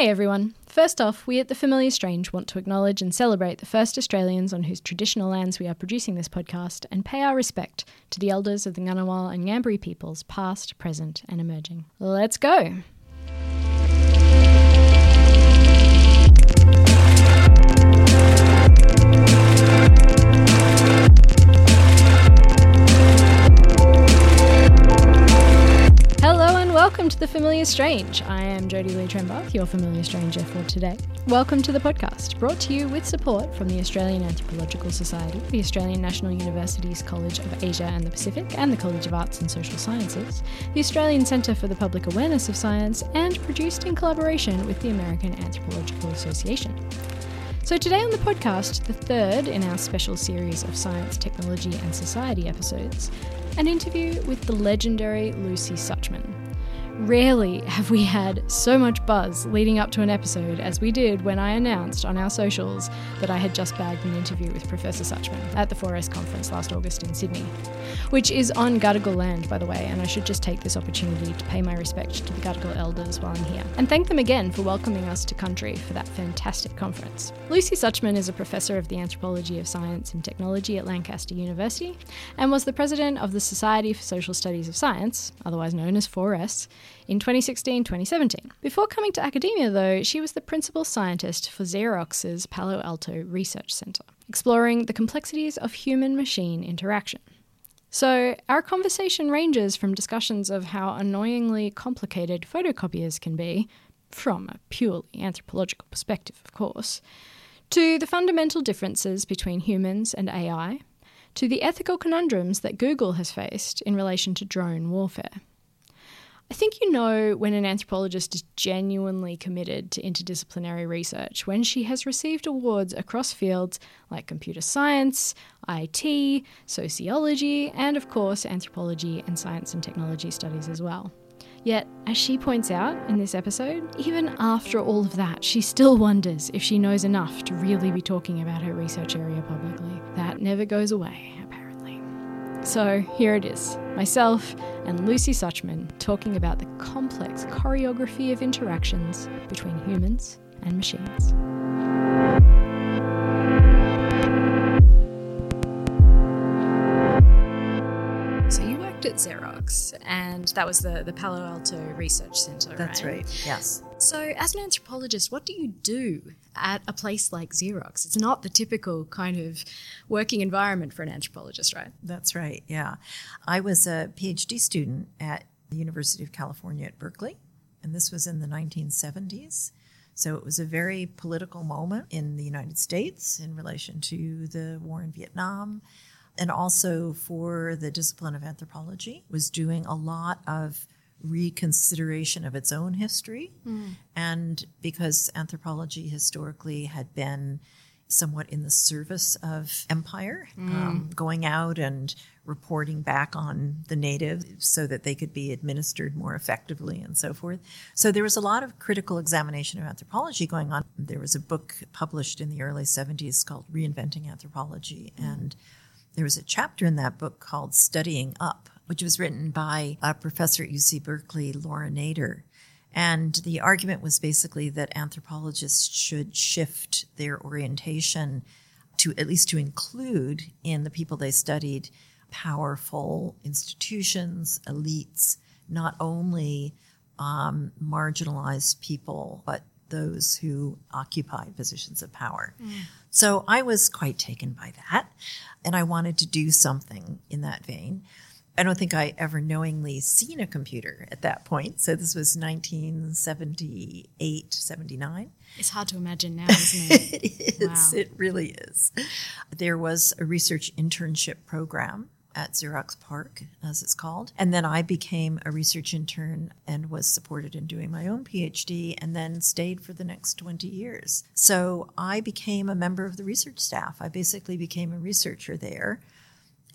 Hey everyone. First off, we at The Familiar Strange want to acknowledge and celebrate the first Australians on whose traditional lands we are producing this podcast and pay our respect to the elders of the Ngunnawal and Ngambri peoples, past, present, and emerging. Let's go! Welcome to The Familiar Strange. I am Jodie Lee Trembath, your familiar stranger for today. Welcome to the podcast, brought to you with support from the Australian Anthropological Society, the Australian National University's College of Asia and the Pacific, and the College of Arts and Social Sciences, the Australian Centre for the Public Awareness of Science, and produced in collaboration with the American Anthropological Association. So, today on the podcast, the third in our special series of science, technology, and society episodes, an interview with the legendary Lucy Suchman. Rarely have we had so much buzz leading up to an episode as we did when I announced on our socials that I had just bagged an interview with Professor Suchman at the 4S conference last August in Sydney, which is on Gadigal land, by the way, and I should just take this opportunity to pay my respect to the Gadigal elders while I'm here, and thank them again for welcoming us to country for that fantastic conference. Lucy Suchman is a professor of the Anthropology of Science and Technology at Lancaster University and was the president of the Society for Social Studies of Science, otherwise known as 4S, in 2016 2017. Before coming to academia, though, she was the principal scientist for Xerox's Palo Alto Research Center, exploring the complexities of human machine interaction. So, our conversation ranges from discussions of how annoyingly complicated photocopiers can be, from a purely anthropological perspective, of course, to the fundamental differences between humans and AI, to the ethical conundrums that Google has faced in relation to drone warfare. I think you know when an anthropologist is genuinely committed to interdisciplinary research when she has received awards across fields like computer science, IT, sociology, and of course, anthropology and science and technology studies as well. Yet, as she points out in this episode, even after all of that, she still wonders if she knows enough to really be talking about her research area publicly. That never goes away, apparently. So, here it is myself and Lucy Suchman talking about the complex choreography of interactions between humans and machines. So you worked at Xerox, and that was the, the Palo Alto Research Center, That's right. Yes. So, as an anthropologist, what do you do at a place like Xerox? It's not the typical kind of working environment for an anthropologist, right? That's right. Yeah. I was a PhD student at the University of California at Berkeley, and this was in the 1970s. So it was a very political moment in the United States in relation to the war in Vietnam and also for the discipline of anthropology was doing a lot of reconsideration of its own history. Mm. And because anthropology historically had been somewhat in the service of empire mm. um, going out and reporting back on the native so that they could be administered more effectively and so forth. So there was a lot of critical examination of anthropology going on. There was a book published in the early 70s called reinventing anthropology mm. and there was a chapter in that book called Studying Up, which was written by a professor at UC Berkeley, Laura Nader. And the argument was basically that anthropologists should shift their orientation to at least to include in the people they studied powerful institutions, elites, not only um, marginalized people, but those who occupied positions of power. So I was quite taken by that, and I wanted to do something in that vein. I don't think I ever knowingly seen a computer at that point. So this was 1978, 79. It's hard to imagine now, isn't it? it is. Wow. It really is. There was a research internship program at Xerox PARC, as it's called. And then I became a research intern and was supported in doing my own PhD and then stayed for the next 20 years. So I became a member of the research staff. I basically became a researcher there.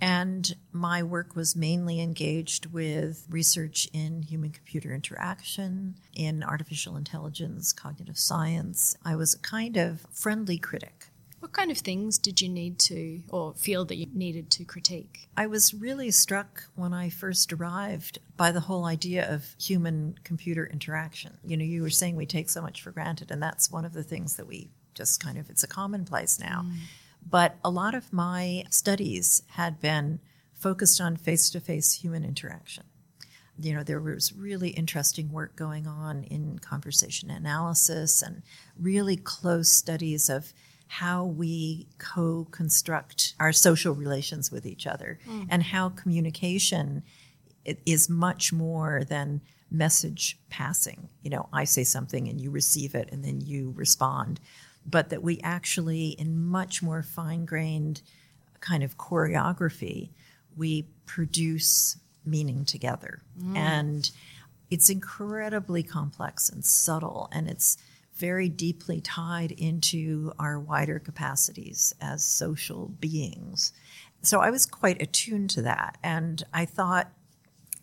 And my work was mainly engaged with research in human computer interaction, in artificial intelligence, cognitive science. I was a kind of friendly critic. What kind of things did you need to, or feel that you needed to critique? I was really struck when I first arrived by the whole idea of human computer interaction. You know, you were saying we take so much for granted, and that's one of the things that we just kind of, it's a commonplace now. Mm. But a lot of my studies had been focused on face to face human interaction. You know, there was really interesting work going on in conversation analysis and really close studies of how we co construct our social relations with each other mm. and how communication is much more than message passing. You know, I say something and you receive it and then you respond but that we actually, in much more fine grained kind of choreography, we produce meaning together. Mm. And it's incredibly complex and subtle, and it's very deeply tied into our wider capacities as social beings. So I was quite attuned to that. And I thought,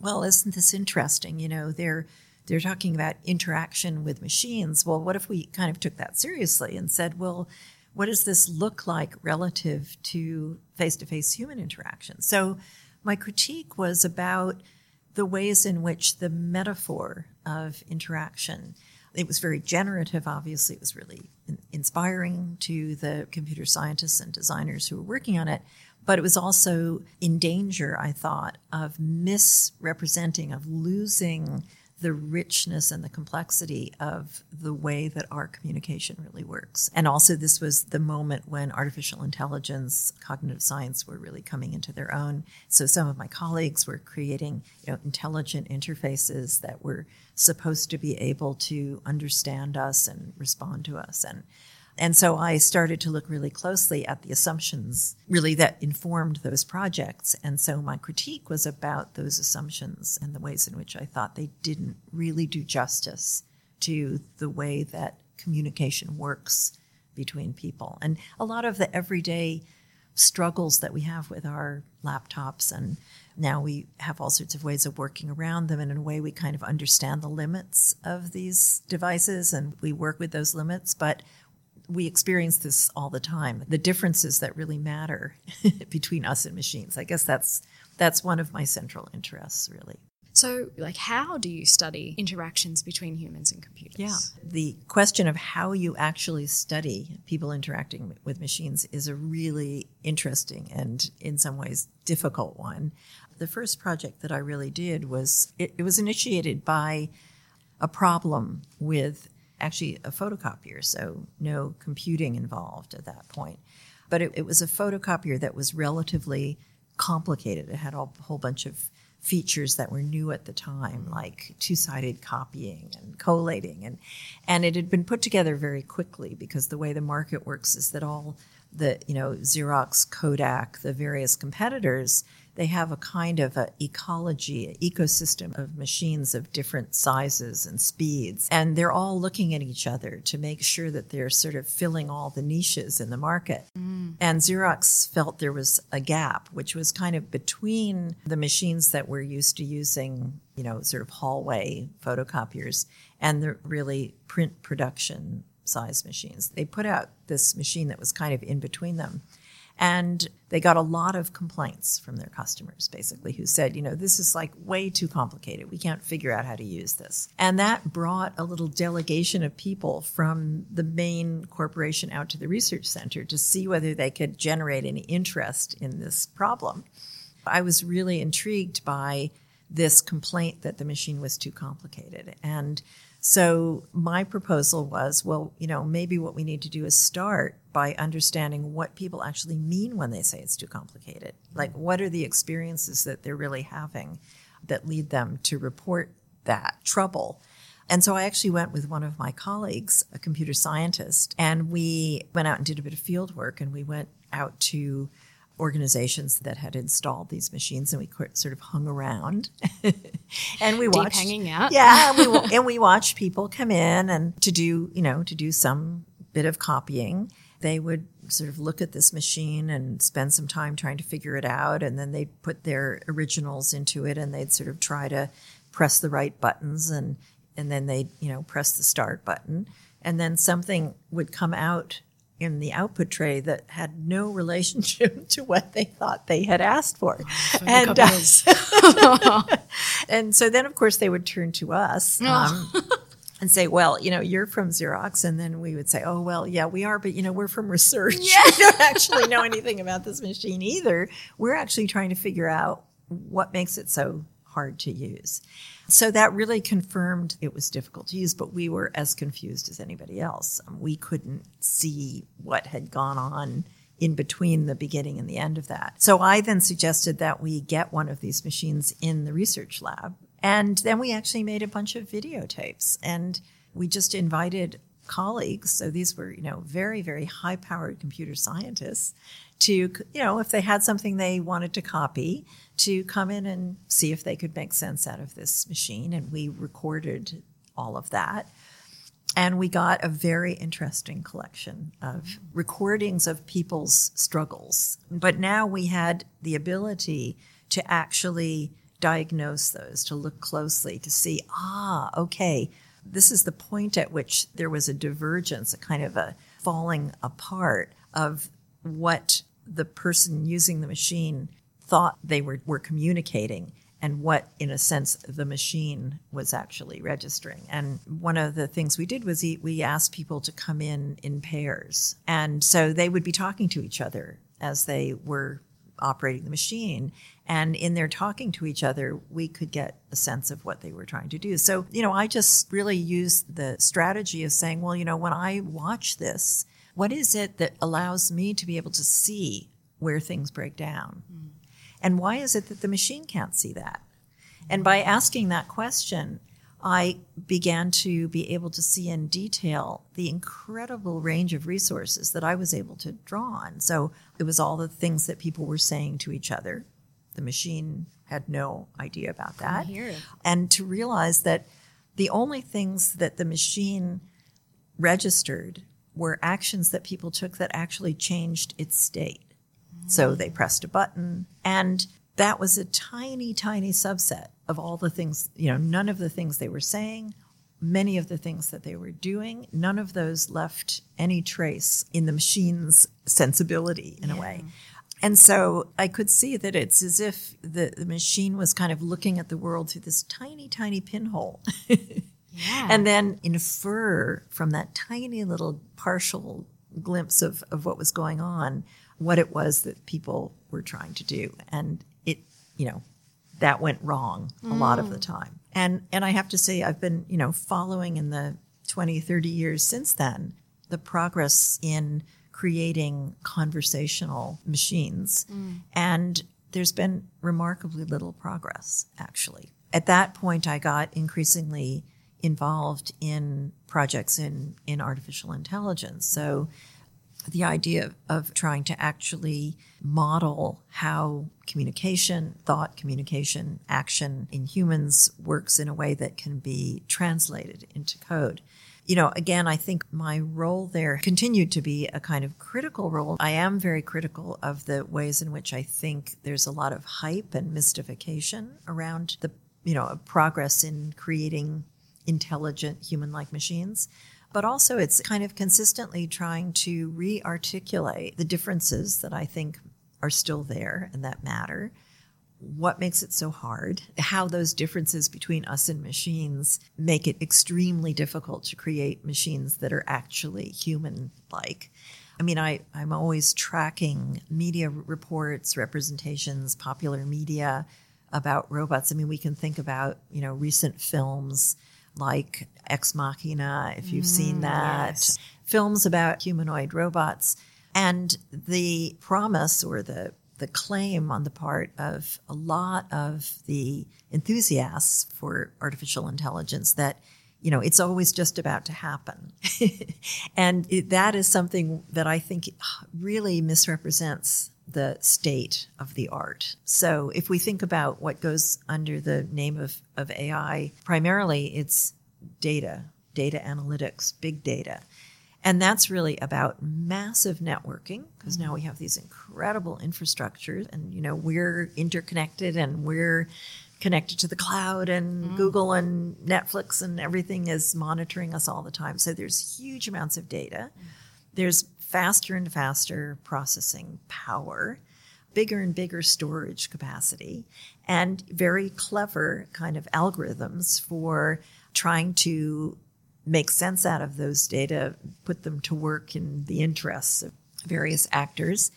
well, isn't this interesting? You know, they're they're talking about interaction with machines. Well, what if we kind of took that seriously and said, well, what does this look like relative to face to face human interaction? So, my critique was about the ways in which the metaphor of interaction it was very generative obviously it was really inspiring to the computer scientists and designers who were working on it but it was also in danger i thought of misrepresenting of losing the richness and the complexity of the way that our communication really works. And also, this was the moment when artificial intelligence, cognitive science were really coming into their own. So, some of my colleagues were creating you know, intelligent interfaces that were supposed to be able to understand us and respond to us. And and so I started to look really closely at the assumptions really that informed those projects. And so my critique was about those assumptions and the ways in which I thought they didn't really do justice to the way that communication works between people. And a lot of the everyday struggles that we have with our laptops and now we have all sorts of ways of working around them and in a way we kind of understand the limits of these devices and we work with those limits but we experience this all the time. The differences that really matter between us and machines. I guess that's that's one of my central interests, really. So, like, how do you study interactions between humans and computers? Yeah. The question of how you actually study people interacting with machines is a really interesting and, in some ways, difficult one. The first project that I really did was it, it was initiated by a problem with actually a photocopier, so no computing involved at that point. But it, it was a photocopier that was relatively complicated. It had a whole bunch of features that were new at the time, like two-sided copying and collating, and and it had been put together very quickly because the way the market works is that all the you know Xerox, Kodak, the various competitors they have a kind of a ecology, an ecosystem of machines of different sizes and speeds. And they're all looking at each other to make sure that they're sort of filling all the niches in the market. Mm. And Xerox felt there was a gap, which was kind of between the machines that we're used to using, you know, sort of hallway photocopiers and the really print production size machines. They put out this machine that was kind of in between them. And they got a lot of complaints from their customers, basically, who said, you know, this is like way too complicated. We can't figure out how to use this. And that brought a little delegation of people from the main corporation out to the research center to see whether they could generate any interest in this problem. I was really intrigued by this complaint that the machine was too complicated. And so my proposal was, well, you know, maybe what we need to do is start by understanding what people actually mean when they say it's too complicated. Like, what are the experiences that they're really having that lead them to report that trouble? And so I actually went with one of my colleagues, a computer scientist, and we went out and did a bit of field work and we went out to organizations that had installed these machines, and we sort of hung around and we watched Deep hanging out. Yeah, and we, and we watched people come in and to do you know to do some bit of copying. They would sort of look at this machine and spend some time trying to figure it out, and then they'd put their originals into it, and they'd sort of try to press the right buttons, and and then they'd you know press the start button, and then something would come out in the output tray that had no relationship to what they thought they had asked for. and, uh, and so then, of course, they would turn to us. Um, and say, well, you know, you're from Xerox. And then we would say, oh, well, yeah, we are, but, you know, we're from research. Yeah. we don't actually know anything about this machine either. We're actually trying to figure out what makes it so hard to use. So that really confirmed it was difficult to use, but we were as confused as anybody else. Um, we couldn't see what had gone on in between the beginning and the end of that. So I then suggested that we get one of these machines in the research lab and then we actually made a bunch of videotapes and we just invited colleagues. So these were, you know, very, very high powered computer scientists to, you know, if they had something they wanted to copy, to come in and see if they could make sense out of this machine. And we recorded all of that. And we got a very interesting collection of recordings of people's struggles. But now we had the ability to actually diagnose those, to look closely, to see, ah, okay, this is the point at which there was a divergence, a kind of a falling apart of what the person using the machine thought they were, were communicating and what, in a sense, the machine was actually registering. And one of the things we did was we asked people to come in in pairs. And so they would be talking to each other as they were operating the machine. And in their talking to each other, we could get a sense of what they were trying to do. So, you know, I just really used the strategy of saying, well, you know, when I watch this, what is it that allows me to be able to see where things break down? Mm. And why is it that the machine can't see that? And by asking that question, I began to be able to see in detail the incredible range of resources that I was able to draw on. So it was all the things that people were saying to each other. The machine had no idea about that. And to realize that the only things that the machine registered were actions that people took that actually changed its state. Mm. So they pressed a button and that was a tiny, tiny subset of all the things, you know, none of the things they were saying, many of the things that they were doing, none of those left any trace in the machine's sensibility in yeah. a way. And so I could see that it's as if the, the machine was kind of looking at the world through this tiny, tiny pinhole. yeah. And then infer from that tiny little partial glimpse of, of what was going on what it was that people were trying to do. And it, you know, that went wrong a mm. lot of the mm. time. And and I have to say I've been, you know, following in the 20, 30 years since then the progress in creating conversational machines. Mm. And there's been remarkably little progress actually. At that point I got increasingly involved in projects in in artificial intelligence. So the idea of, trying to actually model how communication, thought, communication, action in humans works in a way that can be translated into code. You know, again, I think my role there continued to be a kind of critical role. I am very critical of the ways in which I think there's a lot of hype and mystification around the, you know, progress in creating intelligent human like machines but also it's kind of consistently trying to re articulate the differences that I think are still there and that matter. What makes it so hard? How those differences between us and machines make it extremely difficult to create machines that are actually human like. I mean, I, I'm always tracking media reports, representations, popular media about robots. I mean, we can think about, you know, recent films like Ex Machina, if you've mm, seen that, yes. films about humanoid robots. And the promise or the the claim on the part of a lot of the enthusiasts for artificial intelligence that you know it's always just about to happen and it, that is something that i think really misrepresents the state of the art. So if we think about what goes under the name of, of AI, primarily it's data, data analytics, big data. And that's really about massive networking because now we have these incredible infrastructures and you know we're interconnected and we're connected to the cloud and mm. Google and Netflix and everything is monitoring us all the time. So there's huge amounts of data. Mm there's faster and faster processing power, bigger and bigger storage capacity, and very clever kind of algorithms for trying to make sense out of those data, put them to work in the interests of various actors.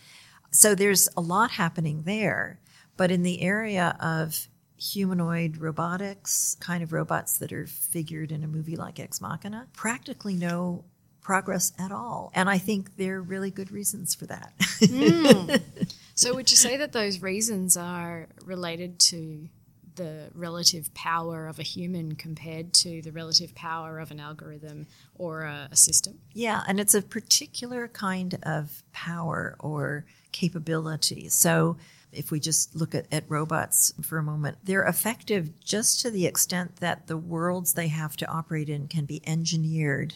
So there's a lot happening there. But in the area of humanoid robotics, kind of robots that are figured in a movie like Ex Machina, practically no progress at all. And I think there are really good reasons for that. mm. So, would you say that those reasons are related to the relative power of a human compared to the relative power of an algorithm or a, a system? Yeah, and it's a particular kind of power or capability. So, if we just look at, at robots for a moment, they're effective just to the extent that the worlds they have to operate in can be engineered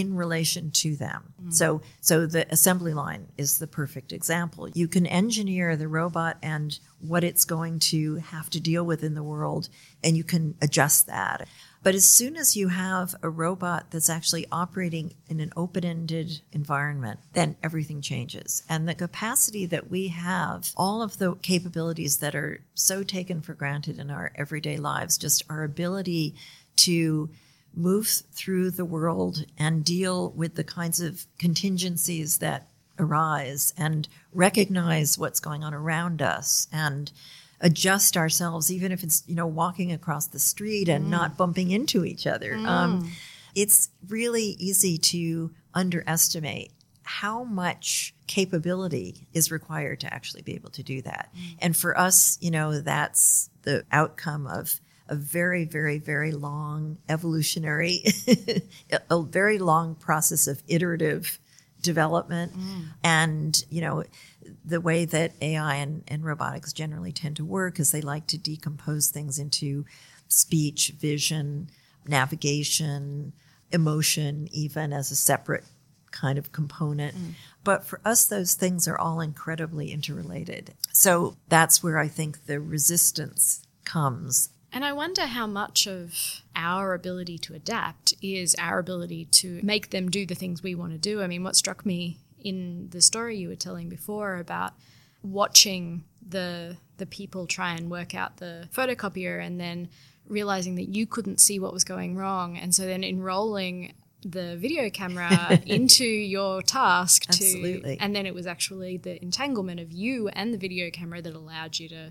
in relation to them. Mm. So so the assembly line is the perfect example. You can engineer the robot and what it's going to have to deal with in the world and you can adjust that. But as soon as you have a robot that's actually operating in an open-ended environment, then everything changes. And the capacity that we have, all of the capabilities that are so taken for granted in our everyday lives, just our ability to move through the world and deal with the kinds of contingencies that arise and recognize what's going on around us and adjust ourselves even if it's you know walking across the street and mm. not bumping into each other mm. um, it's really easy to underestimate how much capability is required to actually be able to do that mm. and for us you know that's the outcome of a very, very, very long evolutionary, a very long process of iterative development. Mm. And, you know, the way that AI and, and robotics generally tend to work is they like to decompose things into speech, vision, navigation, emotion, even as a separate kind of component. Mm. But for us, those things are all incredibly interrelated. So that's where I think the resistance comes and I wonder how much of our ability to adapt is our ability to make them do the things we want to do. I mean, what struck me in the story you were telling before about watching the the people try and work out the photocopier and then realizing that you couldn't see what was going wrong and so then enrolling the video camera into your task to Absolutely. and then it was actually the entanglement of you and the video camera that allowed you to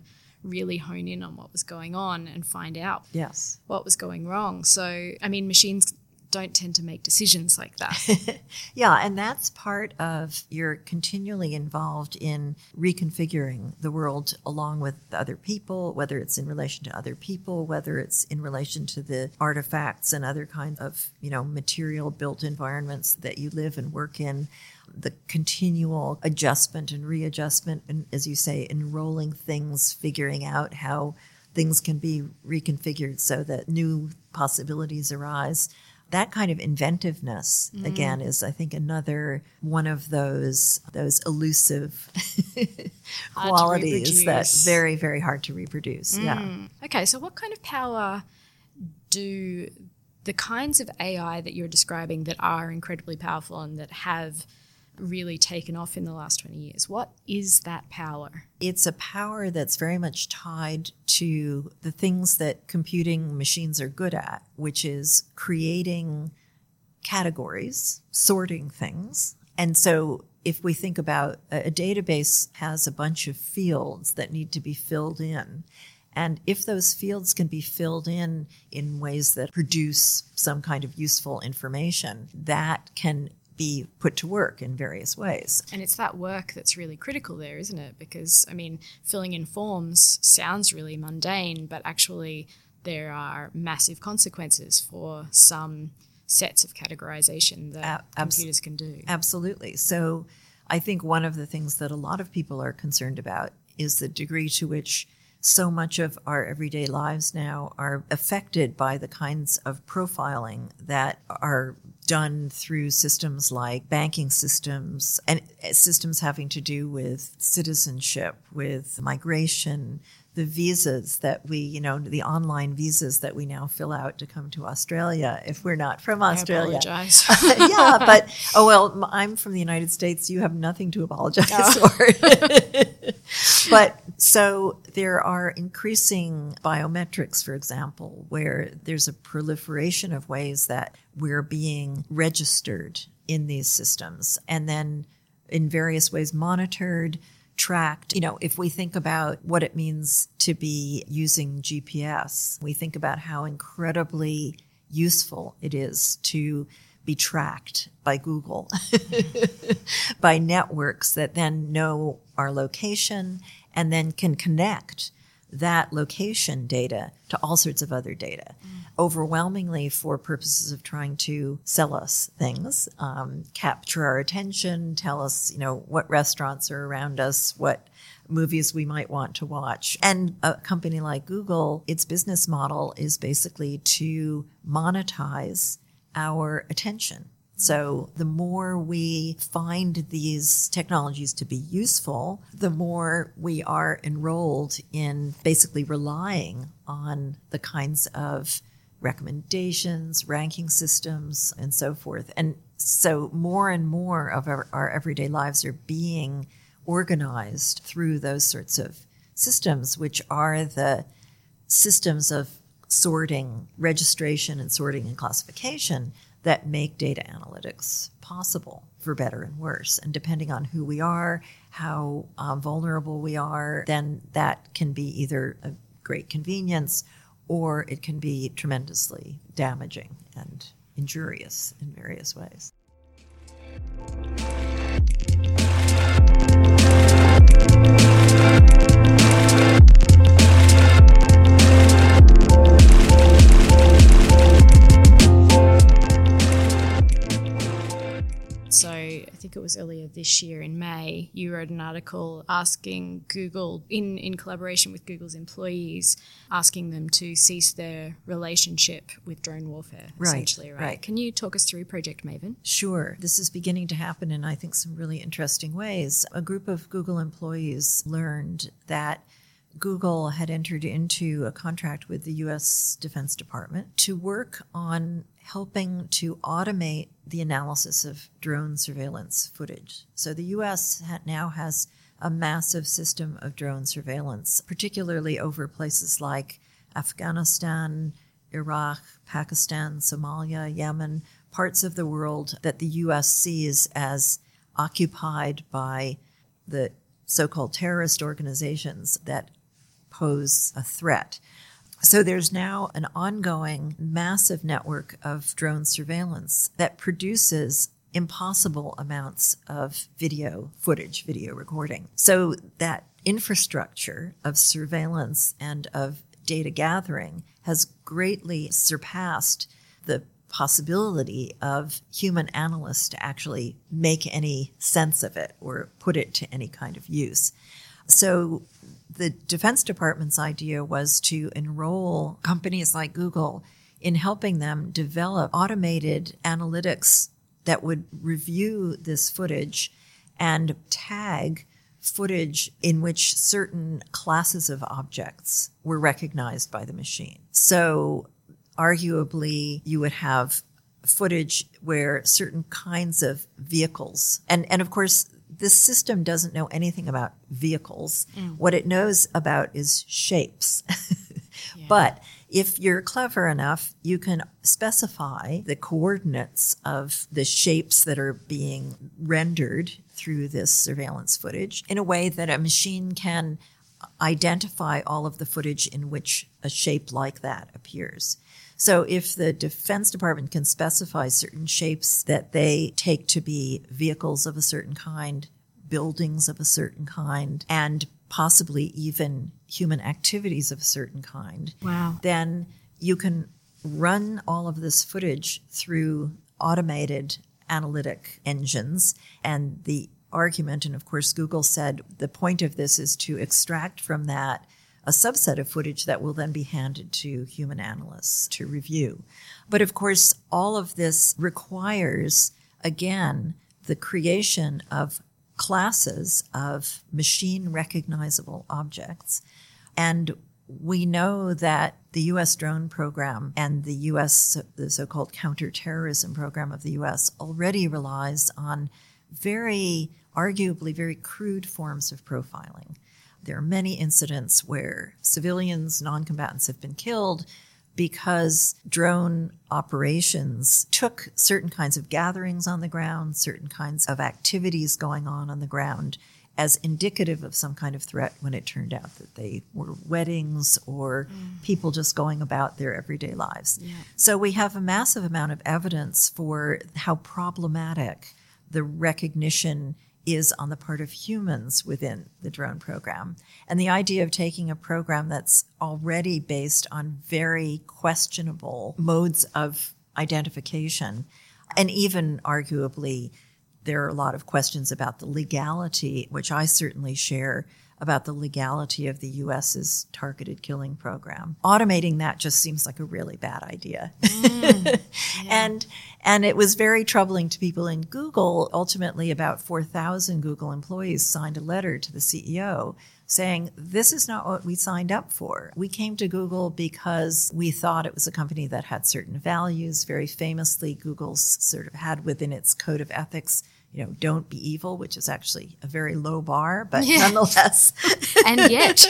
really hone in on what was going on and find out yes what was going wrong. So, I mean, machines don't tend to make decisions like that. yeah, and that's part of you're continually involved in reconfiguring the world along with other people, whether it's in relation to other people, whether it's in relation to the artifacts and other kinds of, you know, material built environments that you live and work in the continual adjustment and readjustment, and as you say, enrolling things, figuring out how things can be reconfigured so that new possibilities arise. That kind of inventiveness, mm. again, is I think another one of those those elusive qualities that's very very hard to reproduce. Mm. Yeah. Okay, so what kind of power do the kinds of AI that you're describing that are incredibly powerful and that have really taken off in the last 20 years. What is that power? It's a power that's very much tied to the things that computing machines are good at, which is creating categories, sorting things. And so if we think about a, database has a bunch of fields that need to be filled in. And if those fields can be filled in in ways that produce some kind of useful information, that can be put to work in various ways. And it's that work that's really critical there, isn't it? Because, I mean, filling in forms sounds really mundane, but actually, there are massive consequences for some sets of categorization that Ab- computers can do. Absolutely. So, I think one of the things that a lot of people are concerned about is the degree to which so much of our everyday lives now are affected by the kinds of profiling that are done through systems like banking systems and eh, systems having to do with citizenship, with migration, the visas that we, you know, the online visas that we now fill out to come to Australia if we're not from Australia. I apologize. yeah, but oh well, I'm from the United States. You have nothing to apologize oh. for. but so there are increasing biometrics, for example, where there's a proliferation of ways that we're being registered in these systems and then in various ways monitored tracked. You know, if we think about what it means to be using GPS, we think about how incredibly useful it is to be tracked by Google, by networks that then know our location and then can connect that location data to all sorts of other data, mm. overwhelmingly for purposes of trying to sell us things, um, capture our attention, tell us, you know, what restaurants are around us, what movies we might want to watch. And a company like Google, its business model is basically to monetize our attention. So the more we find these technologies to be useful, the more we are enrolled in basically relying on the kinds of recommendations, ranking systems, and so forth. And so more and more of our, our everyday lives are being organized through those sorts of systems, which are the systems of sorting, registration, and sorting and classification that make data analytics possible for better and worse. And depending on who we are, how um, vulnerable we are, then that can be either a great convenience or it can be tremendously damaging and injurious in various ways. Think it was earlier this year in May, you wrote an article asking Google, in, in collaboration with Google's employees, asking them to cease their relationship with drone warfare, right, essentially, right? right? Can you talk us through Project Maven? Sure. This is beginning to happen in, I think, some really interesting ways. A group of Google employees learned that Google had entered into a contract with the US Defense Department to work on helping to automate the analysis of drone surveillance footage. So the US now has a massive system of drone surveillance, particularly over places like Afghanistan, Iraq, Pakistan, Somalia, Yemen, parts of the world that the US sees as occupied by the so called terrorist organizations that pose a threat. So there's now an ongoing massive network of drone surveillance that produces impossible amounts of video footage, video recording. So that infrastructure of surveillance and of data gathering has greatly surpassed the possibility of human analysts to actually make any sense of it or put it to any kind of use. So the Defense Department's idea was to enroll companies like Google in helping them develop automated analytics that would review this footage and tag footage in which certain classes of objects were recognized by the machine. So, arguably, you would have footage where certain kinds of vehicles, and, and of course, this system doesn't know anything about vehicles. Mm. What it knows about is shapes. yeah. But if you're clever enough, you can specify the coordinates of the shapes that are being rendered through this surveillance footage in a way that a machine can identify all of the footage in which a shape like that appears. So if the Defense Department can specify certain shapes that they take to be vehicles of a certain kind, buildings of a certain kind, and possibly even human activities of a certain kind, wow. then you can run all of this footage through automated analytic engines and the argument and of course Google said the point of this is to extract from that a subset of footage that will then be handed to human analysts to review. But of course, all of this requires, again, the creation of classes of machine recognizable objects And we know that the U.S. drone program and the U.S. the so-called counterterrorism program of the U.S. already relies on very arguably very crude forms of profiling. There are many incidents where civilians, non-combatants have been killed because drone operations took certain kinds of gatherings on the ground, certain kinds of activities going on on the ground as indicative of some kind of threat when it turned out that they were weddings or mm. people just going about their everyday lives. Yeah. So we have a massive amount of evidence for how problematic the recognition is on the part of humans within the drone program. And the idea of taking a program that's already based on very questionable modes of identification and even arguably there are a lot of questions about the legality, which I certainly share about the legality of the US's targeted killing program. Automating that just seems like a really bad idea. Mm, yeah. and and it was very troubling to people in Google. Ultimately about 4,000 Google employees signed a letter to the CEO saying this is not what we signed up for. We came to Google because we thought it was a company that had certain values. Very famously Google's sort of had within its code of ethics you know, don't be evil, which is actually a very low bar, but yeah. nonetheless. and yet,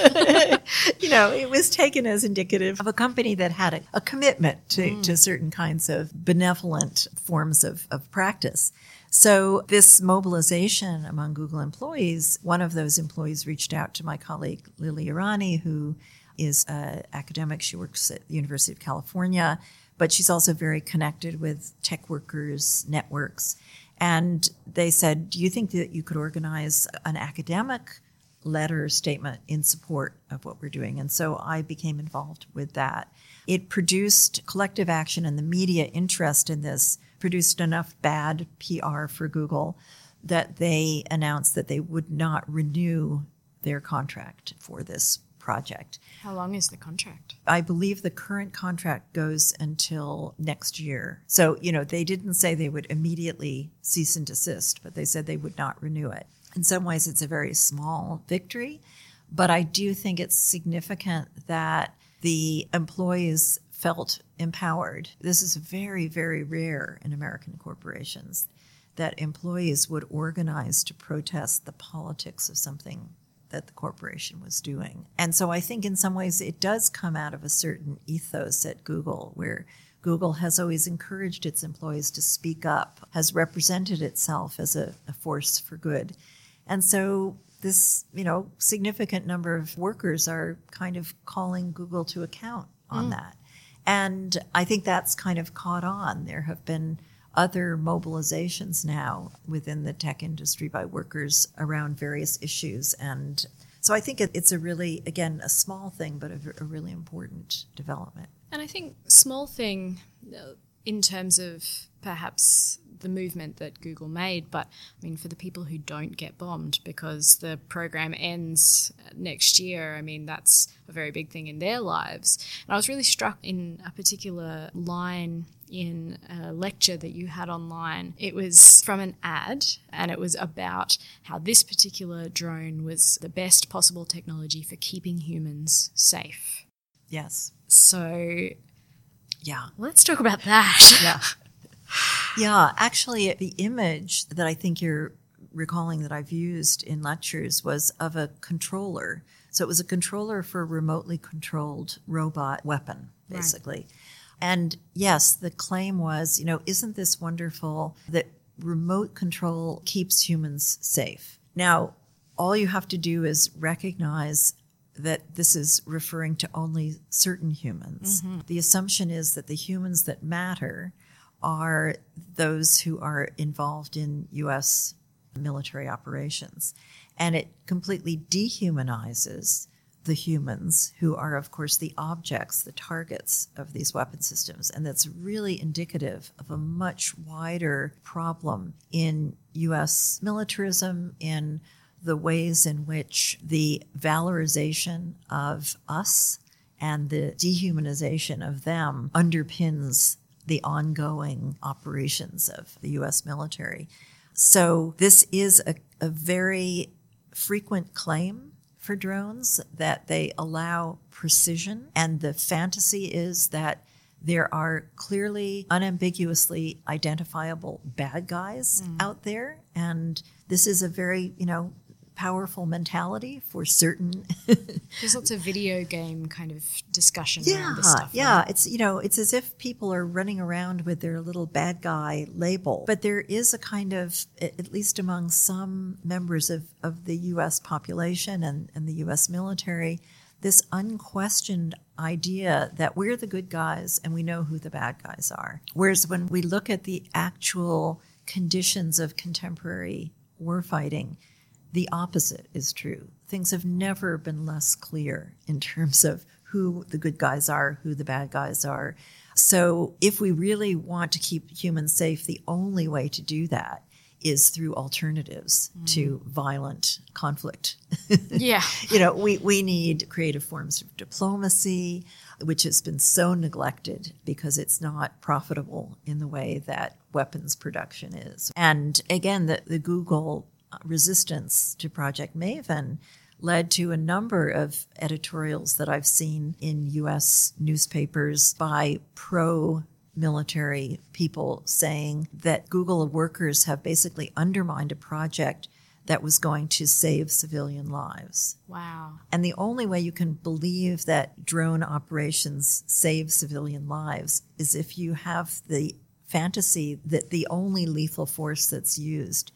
you know, it was taken as indicative of a company that had a, a commitment to, mm. to certain kinds of benevolent forms of, of practice. So, this mobilization among Google employees, one of those employees reached out to my colleague Lilly Irani, who is an academic. She works at the University of California, but she's also very connected with tech workers, networks. And they said, Do you think that you could organize an academic letter statement in support of what we're doing? And so I became involved with that. It produced collective action, and the media interest in this produced enough bad PR for Google that they announced that they would not renew their contract for this project. How long is the contract? I believe the current contract goes until next year. So, you know, they didn't say they would immediately cease and desist, but they said they would not renew it. In some ways, it's a very small victory, but I do think it's significant that the employees felt empowered. This is very, very rare in American corporations that employees would organize to protest the politics of something that the corporation was doing. And so I think in some ways it does come out of a certain ethos at Google where Google has always encouraged its employees to speak up, has represented itself as a, a force for good. And so this, you know, significant number of workers are kind of calling Google to account on mm. that. And I think that's kind of caught on. There have been other mobilizations now within the tech industry by workers around various issues. And so I think it's a really, again, a small thing, but a, a really important development. And I think small thing uh, in terms of perhaps the movement that Google made, but I mean, for the people who don't get bombed because the program ends next year, I mean, that's a very big thing in their lives. And I was really struck in a particular line in a lecture that you had online. It was from an ad and it was about how this particular drone was the best possible technology for keeping humans safe. Yes. So, yeah, let's talk about that. Yeah. Yeah, actually, the image that I think you're recalling that I've used in lectures was of a controller. So it was a controller for a remotely controlled robot weapon, basically. Right. And yes, the claim was, you know, isn't this wonderful that remote control keeps humans safe? Now, all you have to do is recognize that this is referring to only certain humans. Mm-hmm. The assumption is that the humans that matter are those who are involved in U.S. military operations. And it completely dehumanizes the humans who are, of course, the objects, the targets of these weapon systems. And that's really indicative of a much wider problem in U.S. militarism, in the ways in which the valorization of us and the dehumanization of them underpins the ongoing operations of the U.S. military. So, this is a, a very frequent claim for drones, that they allow precision. And the fantasy is that there are clearly, unambiguously identifiable bad guys mm. out there. And this is a very, you know, powerful mentality for certain. There's lots of video game kind of discussion yeah, around this stuff. Yeah, right? it's you know, it's as if people are running around with their little bad guy label. But there is a kind of, at least among some members of, of the US population and, and the US military, this unquestioned idea that we're the good guys and we know who the bad guys are. Whereas when we look at the actual conditions of contemporary warfighting, the opposite is true. Things have never been less clear in terms of who the good guys are, who the bad guys are. So, if we really want to keep humans safe, the only way to do that is through alternatives mm. to violent conflict. yeah. you know, we, we need creative forms of diplomacy, which has been so neglected because it's not profitable in the way that weapons production is. And again, the, the Google resistance to Project Maven led to a number of editorials that I've seen in US newspapers by pro military people saying that Google workers have basically undermined a project that was going to save civilian lives. Wow. And the only way you can believe that drone operations save civilian lives is if you have the fantasy that the only lethal force that's used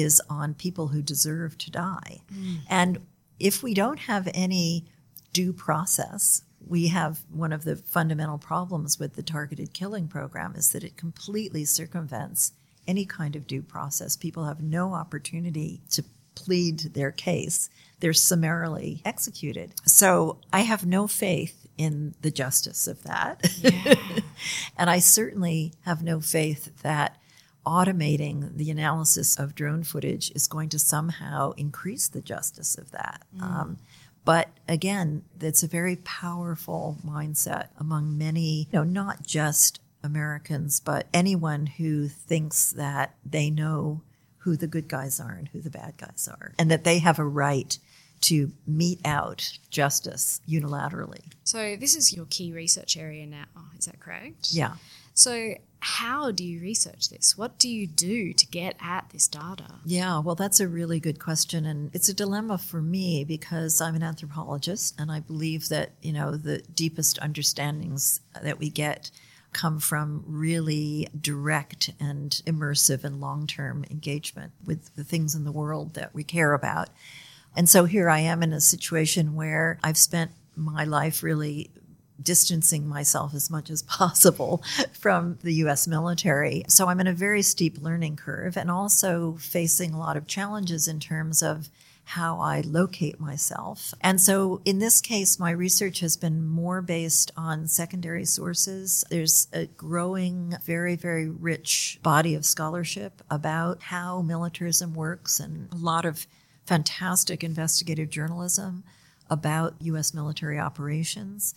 is on people who deserve to die. Mm. And if we don't have any due process, we have one of the fundamental problems with the targeted killing program is that it completely circumvents any kind of due process. People have no opportunity to plead their case. They're summarily executed. So I have no faith in the justice of that. Yeah. and I certainly have no faith that automating the analysis of drone footage is going to somehow increase the justice of that. Mm. Um, but again, it's a very powerful mindset among many, you know, not just Americans, but anyone who thinks that they know who the good guys are and who the bad guys are, and that they have a right to mete out justice unilaterally. So, this is your key research area now, is that correct? Yeah. So, how do you research this? What do you do to get at this data? Yeah, well, that's a really good question. And it's a dilemma for me because I'm an anthropologist and I believe that, you know, the deepest understandings that we get come from really direct and immersive and long term engagement with the things in the world that we care about. And so here I am in a situation where I've spent my life really distancing myself as much as possible from the US military. So I'm in a very steep learning curve and also facing a lot of challenges in terms of how I locate myself. And so in this case, my research has been more based on secondary sources. There's a growing, very, very rich body of scholarship about how militarism works and a lot of fantastic investigative journalism about U.S. military operations.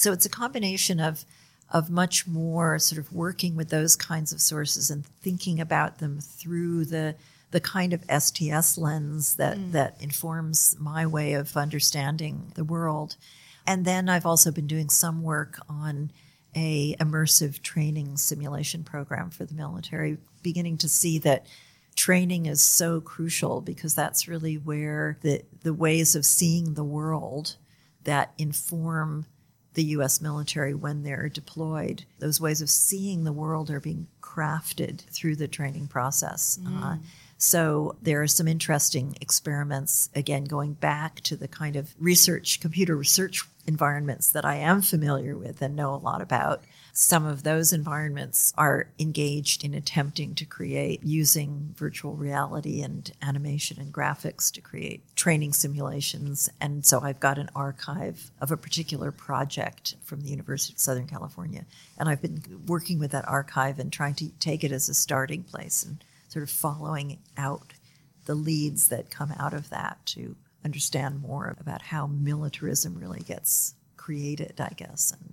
So it's a combination of of much more sort of working with those kinds of sources and thinking about them through the the kind of STS lens that mm. that informs my way of understanding the world. And then I've also been doing some work on a immersive training simulation program for the military, beginning to see that training is so crucial because that's really where the the ways of seeing the world that inform the US military when they're deployed. Those ways of seeing the world are being crafted through the training process. Mm. Uh, so there are some interesting experiments, again, going back to the kind of research, computer research environments that I am familiar with and know a lot about some of those environments are engaged in attempting to create using virtual reality and animation and graphics to create training simulations. And so I've got an archive of a particular project from the University of Southern California. And I've been working with that archive and trying to take it as a starting place and sort of following out the leads that come out of that to understand more about how militarism really gets created, I guess, and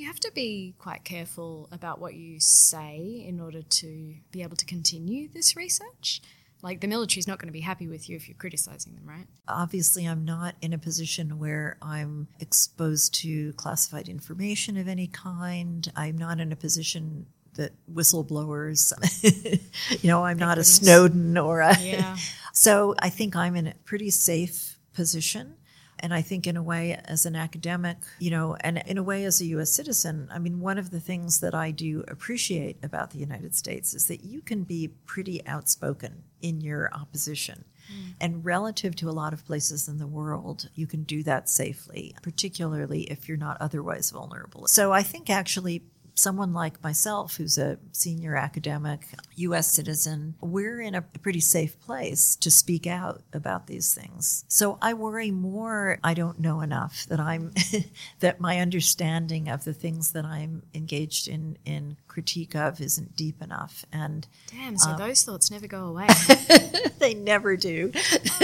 you have to be quite careful about what you say in order to be able to continue this research? Like the military's not going to be happy with you if you're criticizing them, right? Obviously, I'm not in a position where I'm exposed to classified information of any kind. I'm not in a position that whistleblowers, you know, I'm Thank not goodness. a Snowden or a. Yeah. so I think I'm in a pretty safe position. And I think, in a way, as an academic, you know, and in a way, as a US citizen, I mean, one of the things that I do appreciate about the United States is that you can be pretty outspoken in your opposition. Mm. And relative to a lot of places in the world, you can do that safely, particularly if you're not otherwise vulnerable. So I think actually someone like myself, who's a senior academic, US citizen, we're in a pretty safe place to speak out about these things. So I worry more I don't know enough that I'm that my understanding of the things that I'm engaged in in critique of isn't deep enough and Damn, Um, so those thoughts never go away. they never do.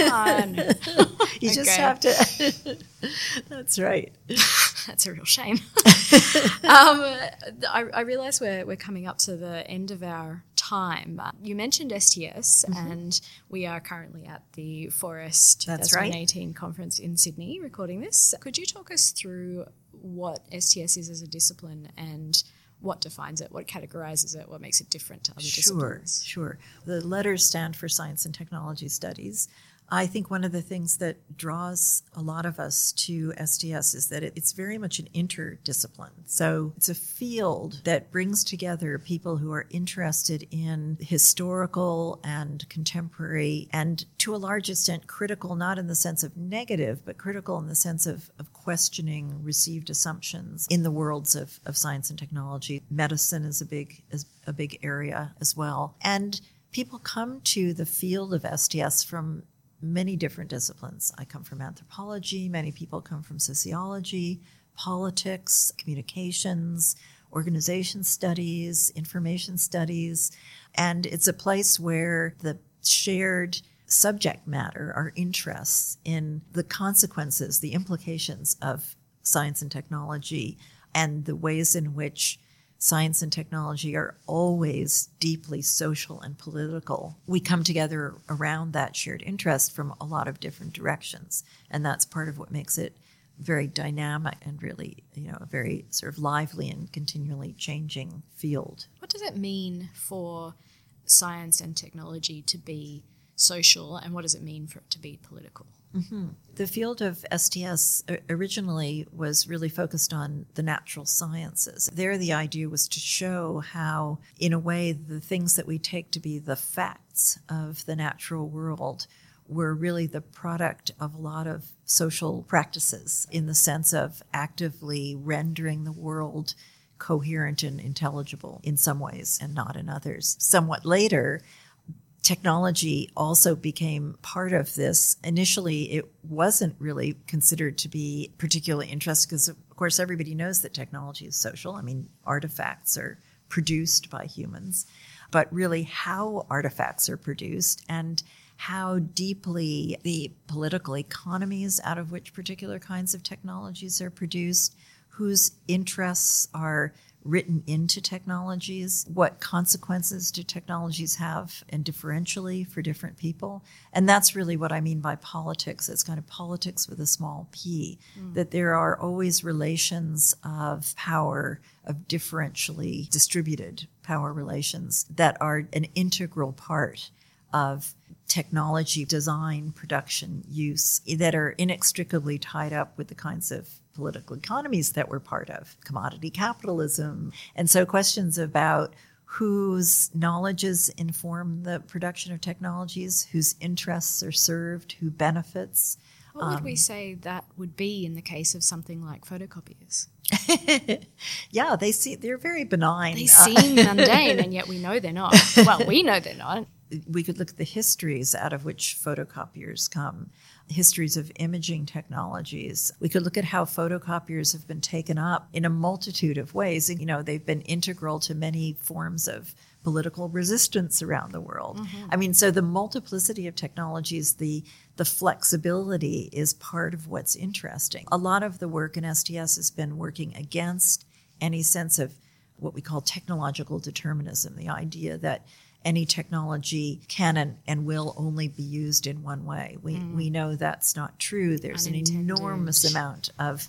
You just have to That's right. That's a real shame. um, I, I realize we're, we're coming up to the end of our time. You mentioned STS, and we are currently at the 4S That's right. 2018 conference in Sydney recording this. Could you talk us through what STS is as a discipline and what defines it, what categorizes it, what makes it different to other Sure, disciplines? Sure, sure. The letters stand for Science and Technology Studies. I think one of the things that draws a lot of us to STS is that it's very much an interdiscipline. So it's a field that brings together people who are interested in historical and contemporary and to a large extent critical, not in the sense of negative, but critical in the sense of, of questioning received assumptions in the worlds of, of science and technology. Medicine is a big is a big area as well. And people come to the field of STS from many different disciplines. I come from anthropology, many people come from sociology, politics, communications, organization studies, information studies, and it's a place where the shared subject matter, our interests in the consequences, the implications of science and technology, and the ways in which science and technology are always deeply social and political. We come together around that shared interest from a lot of different directions. And that's part of what makes it very dynamic and really, you know, a very sort of lively and continually changing field. What does it mean for science and technology to be social, and what does it mean for it to be political? Mm-hmm. The field of STS originally was really focused on the natural sciences. There, the idea was to show how, in a way, the things that we take to be the facts of the natural world were really the product of a lot of social practices in the sense of actively rendering the world coherent and intelligible in some ways and not in others. Somewhat later, technology also became part of this. Initially, it wasn't really considered to be particularly interesting because, of course, everybody knows that technology is social. I mean, artifacts are produced by humans, but really how artifacts are produced and how deeply the political economies out of which particular kinds of technologies are produced, whose interests are written into technologies, what consequences do technologies have and differentially for different people. And that's really what I mean by politics. It's kind of politics with a small p, mm. that there are always relations of power, of differentially distributed power relations that are an integral part of technology design, production, use that are inextricably tied up with the kinds of political economies that we're part of, commodity capitalism. And so questions about whose knowledges inform the production of technologies, whose interests are served, who benefits. What would we um, say that would be in the case of something like photocopiers? Yeah, they see they're very benign. They seem mundane, and yet we know they're not. Well, we know they're not. We could look at the histories out of which photocopiers come, histories of imaging technologies. We could look at how photocopiers have been taken up in a multitude of ways. You know, they've been integral to many forms of political resistance around the world. Mm-hmm. I mean, so the multiplicity of technologies, the the flexibility is part of what's interesting. A lot of the work in STS has been working against any sense of what we call technological determinism, the idea that any technology can and, will only be used in one way. We, mm. we know that's not true. There's an enormous amount of,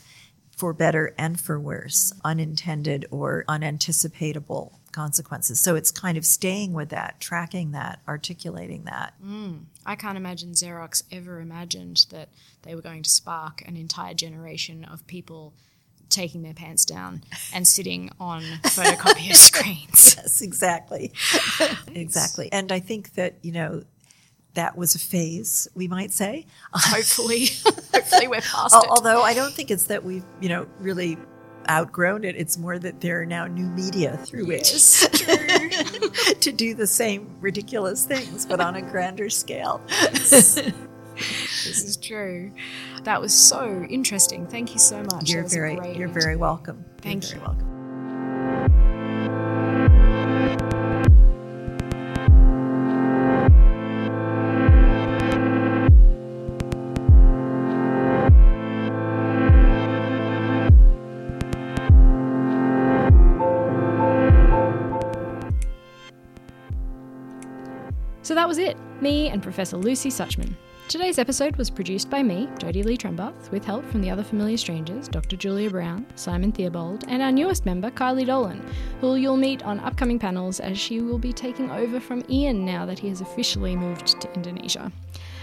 for better and for worse, unintended or unanticipatable consequences. So it's kind of staying with that, tracking that, articulating that. Mm. I can't imagine Xerox ever imagined that they were going to spark an entire generation of people taking their pants down and sitting on photocopier screens. Yes, exactly. exactly. And I think that, you know, that was a phase, we might say. Hopefully, hopefully we're past it. Although I don't think it's that we've, you know, really outgrown it. It's more that there are now new media through Yes, which to do the same ridiculous things, but on a grander scale. this is true. That was so interesting. Thank you so much. You're That was a very, you're very welcome. Thank you're you. very welcome. So that was it. Me and Professor Lucy Suchman. Today's episode was produced by me, Jodie Lee Trembath, with help from the other familiar strangers, Dr. Julia Brown, Simon Theobald, and our newest member, Kylie Dolan, who you'll meet on upcoming panels as she will be taking over from Ian now that he has officially moved to Indonesia.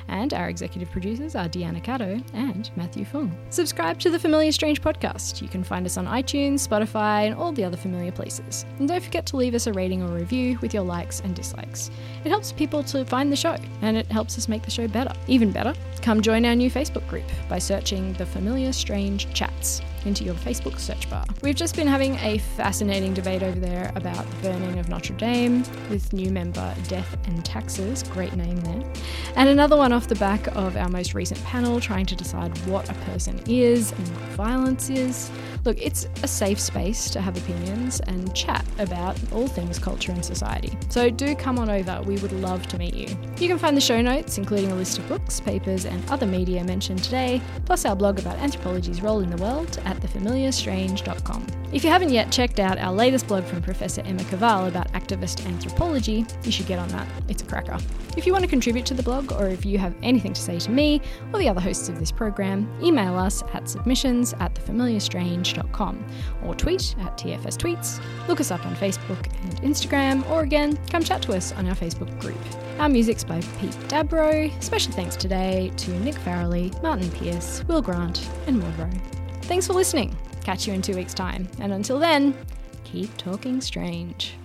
And our executive producers are Deanna Caddo and Matthew Fung. Subscribe to the Familiar Strange podcast. You can find us on iTunes, Spotify, and all the other familiar places. And don't forget to leave us a rating or review with your likes and dislikes. It helps people to find the show, and it helps us make the show better. Even better, come join our new Facebook group by searching the Familiar Strange Chats into your Facebook search bar. We've just been having a fascinating debate over there about the burning of Notre Dame with new member Death and Taxes, great name there, and another one off the back of our most recent panel trying to decide what a person is and what violence is. Look, it's a safe space to have opinions and chat about all things culture and society. So do come on over, we would love to meet you. You can find the show notes, including a list of books, papers, and other media mentioned today, plus our blog about anthropology's role in the world at thefamiliarstrange.com. If you haven't yet checked out our latest blog from Professor Emma Kowal about activist anthropology, you should get on that. It's a cracker. If you want to contribute to the blog, or if you have anything to say to me or the other hosts of this program, email us at submissions at thefamiliarstrange.com or tweet at TFS Tweets, look us up on Facebook and Instagram, or again, come chat to us on our Facebook group. Our music's by Pete Dabro. Special thanks today to Nick Farrelly, Martin Pierce, Will Grant, and Maud. Thanks for listening. Catch you in two weeks' time. And until then, keep talking strange.